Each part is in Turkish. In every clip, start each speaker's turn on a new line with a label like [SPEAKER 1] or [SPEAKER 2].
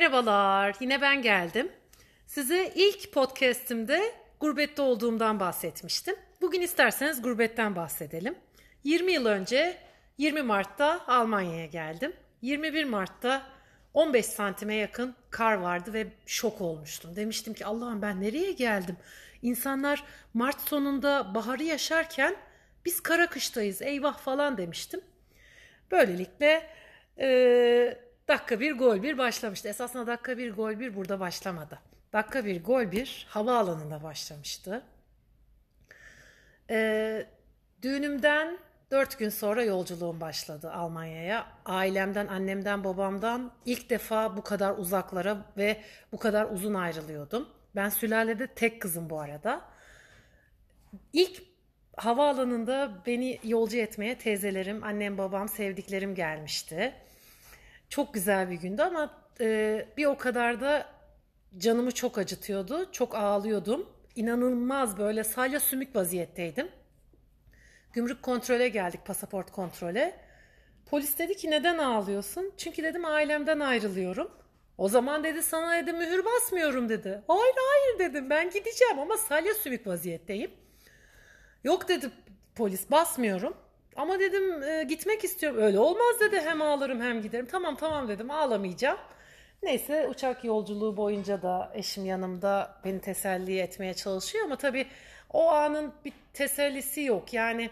[SPEAKER 1] Merhabalar, yine ben geldim. Size ilk podcast'imde gurbette olduğumdan bahsetmiştim. Bugün isterseniz gurbetten bahsedelim. 20 yıl önce 20 Mart'ta Almanya'ya geldim. 21 Mart'ta 15 santime yakın kar vardı ve şok olmuştum. Demiştim ki Allah'ım ben nereye geldim? İnsanlar Mart sonunda baharı yaşarken biz kara kıştayız eyvah falan demiştim. Böylelikle e, dakika bir gol bir başlamıştı. Esasında dakika bir gol bir burada başlamadı. Dakika bir gol bir havaalanında başlamıştı. E, düğünümden dört gün sonra yolculuğum başladı Almanya'ya. Ailemden, annemden, babamdan ilk defa bu kadar uzaklara ve bu kadar uzun ayrılıyordum. Ben sülalede tek kızım bu arada. İlk havaalanında beni yolcu etmeye teyzelerim, annem, babam, sevdiklerim gelmişti. Çok güzel bir gündü ama e, bir o kadar da canımı çok acıtıyordu. Çok ağlıyordum. İnanılmaz böyle salya sümük vaziyetteydim. Gümrük kontrole geldik, pasaport kontrole. Polis dedi ki neden ağlıyorsun? Çünkü dedim ailemden ayrılıyorum. O zaman dedi sana dedi mühür basmıyorum dedi. Hayır hayır dedim ben gideceğim ama salya sümük vaziyetteyim. Yok dedi polis basmıyorum. Ama dedim e, gitmek istiyorum. Öyle olmaz dedi hem ağlarım hem giderim. Tamam tamam dedim ağlamayacağım. Neyse uçak yolculuğu boyunca da eşim yanımda beni teselli etmeye çalışıyor ama tabii o anın bir tesellisi yok. Yani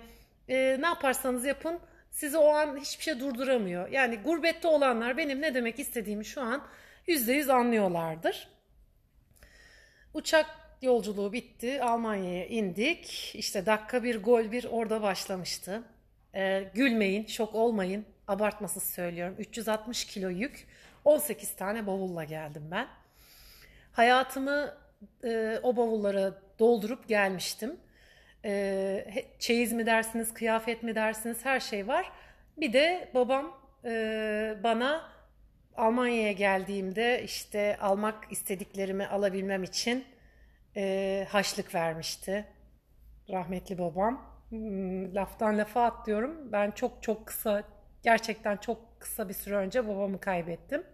[SPEAKER 1] e, ne yaparsanız yapın sizi o an hiçbir şey durduramıyor. Yani gurbette olanlar benim ne demek istediğimi şu an yüzde yüz anlıyorlardır. Uçak yolculuğu bitti. Almanya'ya indik. İşte dakika bir gol bir orada başlamıştı. Ee, gülmeyin, şok olmayın. Abartmasız söylüyorum. 360 kilo yük. 18 tane bavulla geldim ben. Hayatımı e, o bavullara doldurup gelmiştim. E, çeyiz mi dersiniz, kıyafet mi dersiniz her şey var. Bir de babam e, bana Almanya'ya geldiğimde işte almak istediklerimi alabilmem için e, haçlık vermişti. Rahmetli babam. Hmm, laftan lafa atlıyorum. Ben çok çok kısa, gerçekten çok kısa bir süre önce babamı kaybettim.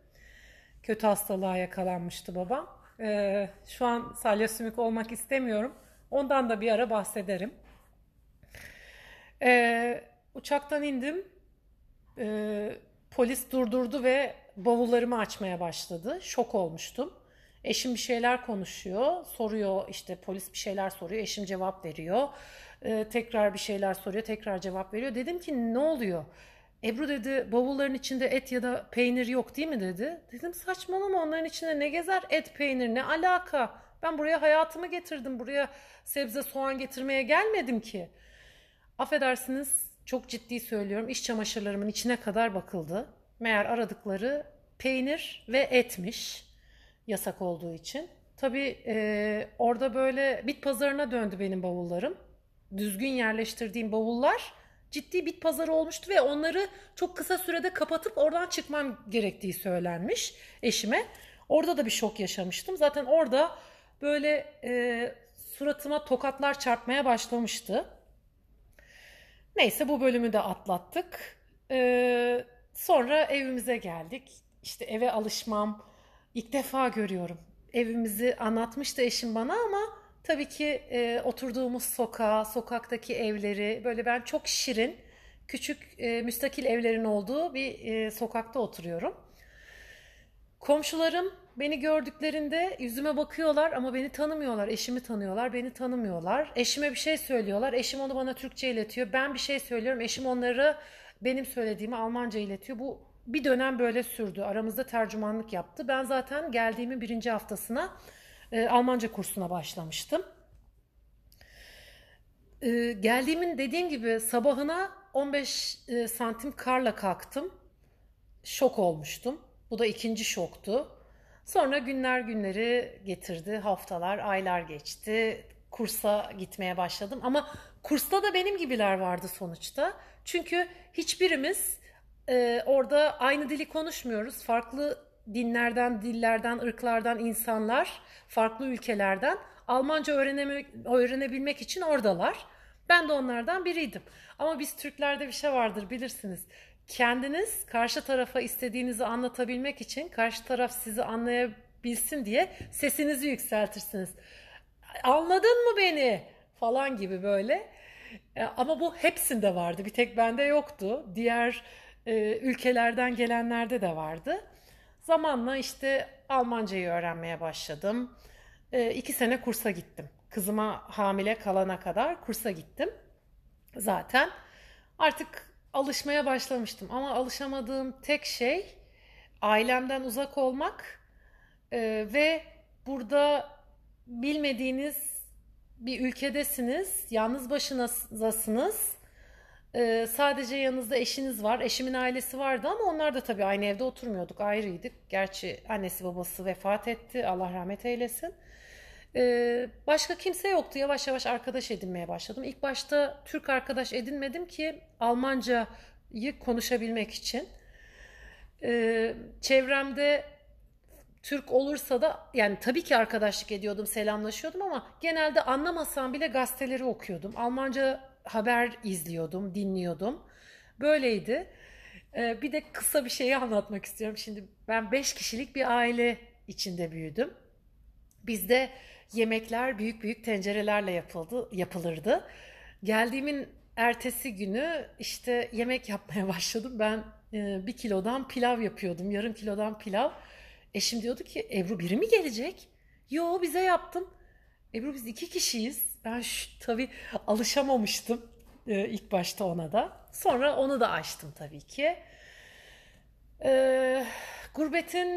[SPEAKER 1] Kötü hastalığa yakalanmıştı babam. E, şu an salya sümük olmak istemiyorum. Ondan da bir ara bahsederim. E, uçaktan indim. E, polis durdurdu ve bavullarımı açmaya başladı. Şok olmuştum. Eşim bir şeyler konuşuyor, soruyor işte polis bir şeyler soruyor, eşim cevap veriyor. Ee, tekrar bir şeyler soruyor, tekrar cevap veriyor. Dedim ki ne oluyor? Ebru dedi bavulların içinde et ya da peynir yok değil mi dedi. Dedim saçmalama onların içinde ne gezer et peynir ne alaka? Ben buraya hayatımı getirdim. Buraya sebze soğan getirmeye gelmedim ki. Affedersiniz çok ciddi söylüyorum iş çamaşırlarımın içine kadar bakıldı. Meğer aradıkları peynir ve etmiş yasak olduğu için. Tabii e, orada böyle bit pazarına döndü benim bavullarım. Düzgün yerleştirdiğim bavullar ciddi bit pazarı olmuştu ve onları çok kısa sürede kapatıp oradan çıkmam gerektiği söylenmiş eşime. Orada da bir şok yaşamıştım. Zaten orada böyle e, suratıma tokatlar çarpmaya başlamıştı. Neyse bu bölümü de atlattık. Ee, sonra evimize geldik. İşte eve alışmam ilk defa görüyorum. Evimizi anlatmıştı eşim bana ama tabii ki e, oturduğumuz sokağa, sokaktaki evleri böyle ben çok şirin, küçük e, müstakil evlerin olduğu bir e, sokakta oturuyorum. Komşularım beni gördüklerinde yüzüme bakıyorlar ama beni tanımıyorlar. Eşimi tanıyorlar, beni tanımıyorlar. Eşime bir şey söylüyorlar. Eşim onu bana Türkçe iletiyor. Ben bir şey söylüyorum. Eşim onları benim söylediğimi Almanca iletiyor. Bu bir dönem böyle sürdü. Aramızda tercümanlık yaptı. Ben zaten geldiğimin birinci haftasına e, Almanca kursuna başlamıştım. E, geldiğimin dediğim gibi sabahına 15 e, santim karla kalktım. Şok olmuştum. Bu da ikinci şoktu. Sonra günler günleri getirdi, haftalar, aylar geçti. Kursa gitmeye başladım ama kursta da benim gibiler vardı sonuçta. Çünkü hiçbirimiz e, orada aynı dili konuşmuyoruz. Farklı dinlerden, dillerden, ırklardan insanlar, farklı ülkelerden Almanca öğreneme, öğrenebilmek için oradalar. Ben de onlardan biriydim. Ama biz Türklerde bir şey vardır bilirsiniz. kendiniz karşı tarafa istediğinizi anlatabilmek için karşı taraf sizi anlayabilsin diye sesinizi yükseltirsiniz. Anladın mı beni? falan gibi böyle. E, ama bu hepsinde vardı. Bir tek bende yoktu. Diğer e, ülkelerden gelenlerde de vardı. Zamanla işte Almancayı öğrenmeye başladım. E, iki sene kursa gittim. Kızıma hamile kalana kadar kursa gittim. Zaten artık alışmaya başlamıştım. Ama alışamadığım tek şey ailemden uzak olmak e, ve burada bilmediğiniz bir ülkedesiniz, yalnız başınızdasınız. Ee, sadece yanınızda eşiniz var. Eşimin ailesi vardı ama onlar da tabii aynı evde oturmuyorduk, ayrıydık. Gerçi annesi babası vefat etti, Allah rahmet eylesin. Ee, başka kimse yoktu. Yavaş yavaş arkadaş edinmeye başladım. İlk başta Türk arkadaş edinmedim ki Almancayı konuşabilmek için. Ee, çevremde Türk olursa da yani tabii ki arkadaşlık ediyordum, selamlaşıyordum ama genelde anlamasam bile gazeteleri okuyordum. Almanca haber izliyordum, dinliyordum. Böyleydi. Ee, bir de kısa bir şeyi anlatmak istiyorum. Şimdi ben beş kişilik bir aile içinde büyüdüm. Bizde yemekler büyük büyük tencerelerle yapıldı, yapılırdı. Geldiğimin ertesi günü işte yemek yapmaya başladım. Ben e, bir kilodan pilav yapıyordum, yarım kilodan pilav. Eşim diyordu ki Ebru biri mi gelecek? Yo bize yaptım. Ebru biz iki kişiyiz. Ben şu, tabii alışamamıştım e, ilk başta ona da. Sonra onu da açtım tabii ki. E, gurbetin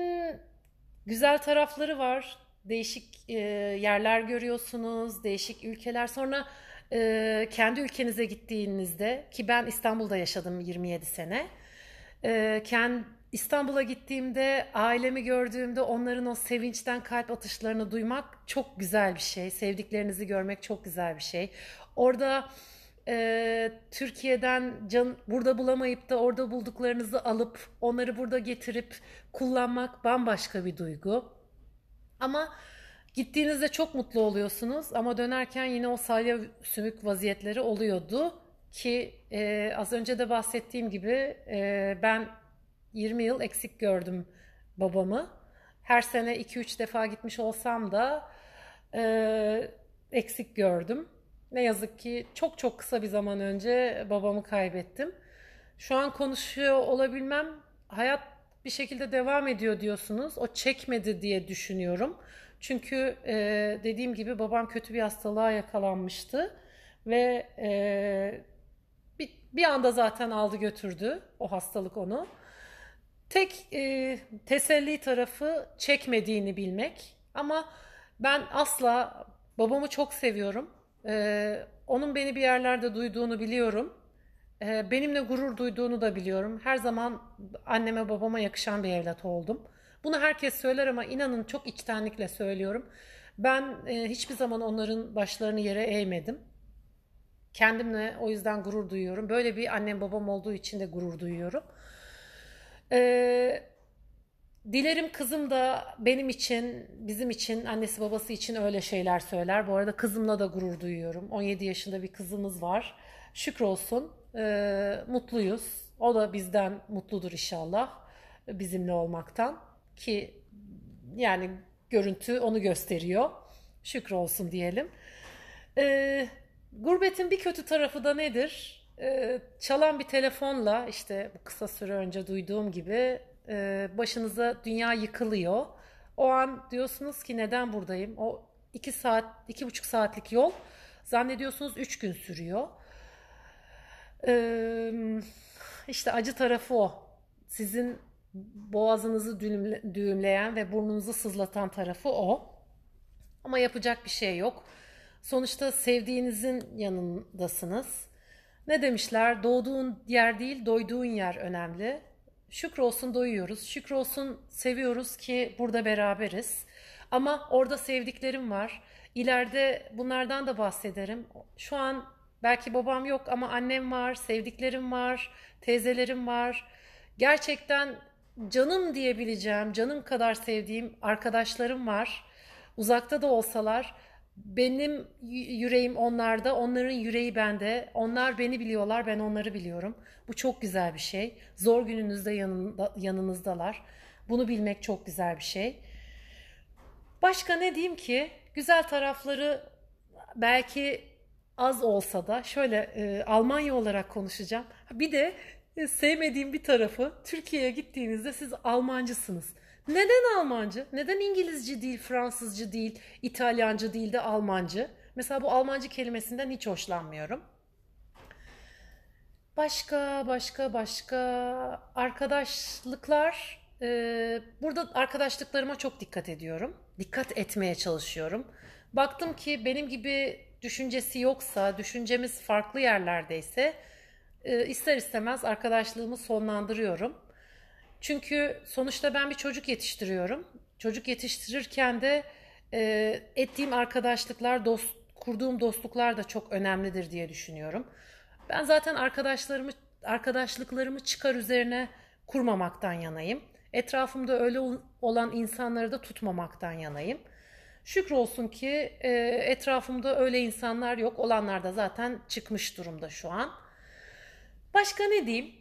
[SPEAKER 1] güzel tarafları var. Değişik e, yerler görüyorsunuz, değişik ülkeler. Sonra e, kendi ülkenize gittiğinizde ki ben İstanbul'da yaşadım 27 sene. E, kendi İstanbul'a gittiğimde, ailemi gördüğümde onların o sevinçten kalp atışlarını duymak çok güzel bir şey. Sevdiklerinizi görmek çok güzel bir şey. Orada e, Türkiye'den can, burada bulamayıp da orada bulduklarınızı alıp onları burada getirip kullanmak bambaşka bir duygu. Ama gittiğinizde çok mutlu oluyorsunuz ama dönerken yine o salya sümük vaziyetleri oluyordu ki e, az önce de bahsettiğim gibi e, ben 20 yıl eksik gördüm babamı. Her sene 2-3 defa gitmiş olsam da e, eksik gördüm. Ne yazık ki çok çok kısa bir zaman önce babamı kaybettim. Şu an konuşuyor olabilmem hayat bir şekilde devam ediyor diyorsunuz. O çekmedi diye düşünüyorum. Çünkü e, dediğim gibi babam kötü bir hastalığa yakalanmıştı ve e, bir, bir anda zaten aldı götürdü o hastalık onu. Tek e, teselli tarafı çekmediğini bilmek. Ama ben asla babamı çok seviyorum. E, onun beni bir yerlerde duyduğunu biliyorum. E, benimle gurur duyduğunu da biliyorum. Her zaman anneme babama yakışan bir evlat oldum. Bunu herkes söyler ama inanın çok içtenlikle söylüyorum. Ben e, hiçbir zaman onların başlarını yere eğmedim. Kendimle o yüzden gurur duyuyorum. Böyle bir annem babam olduğu için de gurur duyuyorum. Ee, dilerim kızım da benim için, bizim için, annesi babası için öyle şeyler söyler. Bu arada kızımla da gurur duyuyorum. 17 yaşında bir kızımız var. Şükür olsun. Ee, mutluyuz. O da bizden mutludur inşallah. Bizimle olmaktan. Ki yani görüntü onu gösteriyor. Şükür olsun diyelim. Ee, gurbetin bir kötü tarafı da nedir? E, çalan bir telefonla işte bu kısa süre önce duyduğum gibi e, başınıza dünya yıkılıyor. O an diyorsunuz ki neden buradayım? O iki saat, iki buçuk saatlik yol zannediyorsunuz üç gün sürüyor. E, işte acı tarafı o. Sizin boğazınızı düğümleyen ve burnunuzu sızlatan tarafı o. Ama yapacak bir şey yok. Sonuçta sevdiğinizin yanındasınız. Ne demişler? Doğduğun yer değil, doyduğun yer önemli. Şükür olsun doyuyoruz. Şükür olsun seviyoruz ki burada beraberiz. Ama orada sevdiklerim var. İleride bunlardan da bahsederim. Şu an belki babam yok ama annem var, sevdiklerim var, teyzelerim var. Gerçekten canım diyebileceğim, canım kadar sevdiğim arkadaşlarım var. Uzakta da olsalar Benim yüreğim onlarda, onların yüreği bende. Onlar beni biliyorlar, ben onları biliyorum. Bu çok güzel bir şey. Zor gününüzde yanında, yanınızdalar. Bunu bilmek çok güzel bir şey. Başka ne diyeyim ki? Güzel tarafları belki az olsa da şöyle e, Almanya olarak konuşacağım. Bir de e, sevmediğim bir tarafı Türkiye'ye gittiğinizde siz Almancısınız. Neden Almancı? Neden İngilizce değil, Fransızcı değil, İtalyancı değil de Almancı? Mesela bu Almancı kelimesinden hiç hoşlanmıyorum. Başka, başka, başka arkadaşlıklar. Ee, burada arkadaşlıklarıma çok dikkat ediyorum. Dikkat etmeye çalışıyorum. Baktım ki benim gibi düşüncesi yoksa, düşüncemiz farklı yerlerdeyse e, ister istemez arkadaşlığımı sonlandırıyorum. Çünkü sonuçta ben bir çocuk yetiştiriyorum. Çocuk yetiştirirken de e, ettiğim arkadaşlıklar, dost, kurduğum dostluklar da çok önemlidir diye düşünüyorum. Ben zaten arkadaşlarımı, arkadaşlıklarımı çıkar üzerine kurmamaktan yanayım. Etrafımda öyle olan insanları da tutmamaktan yanayım. Şükür olsun ki e, etrafımda öyle insanlar yok. Olanlar da zaten çıkmış durumda şu an. Başka ne diyeyim?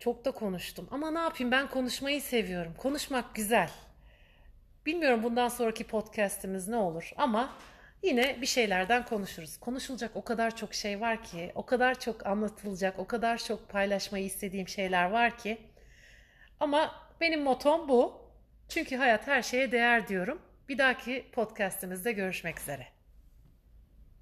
[SPEAKER 1] Çok da konuştum. Ama ne yapayım ben konuşmayı seviyorum. Konuşmak güzel. Bilmiyorum bundan sonraki podcast'imiz ne olur ama yine bir şeylerden konuşuruz. Konuşulacak o kadar çok şey var ki, o kadar çok anlatılacak, o kadar çok paylaşmayı istediğim şeyler var ki. Ama benim motom bu. Çünkü hayat her şeye değer diyorum. Bir dahaki podcast'imizde görüşmek üzere.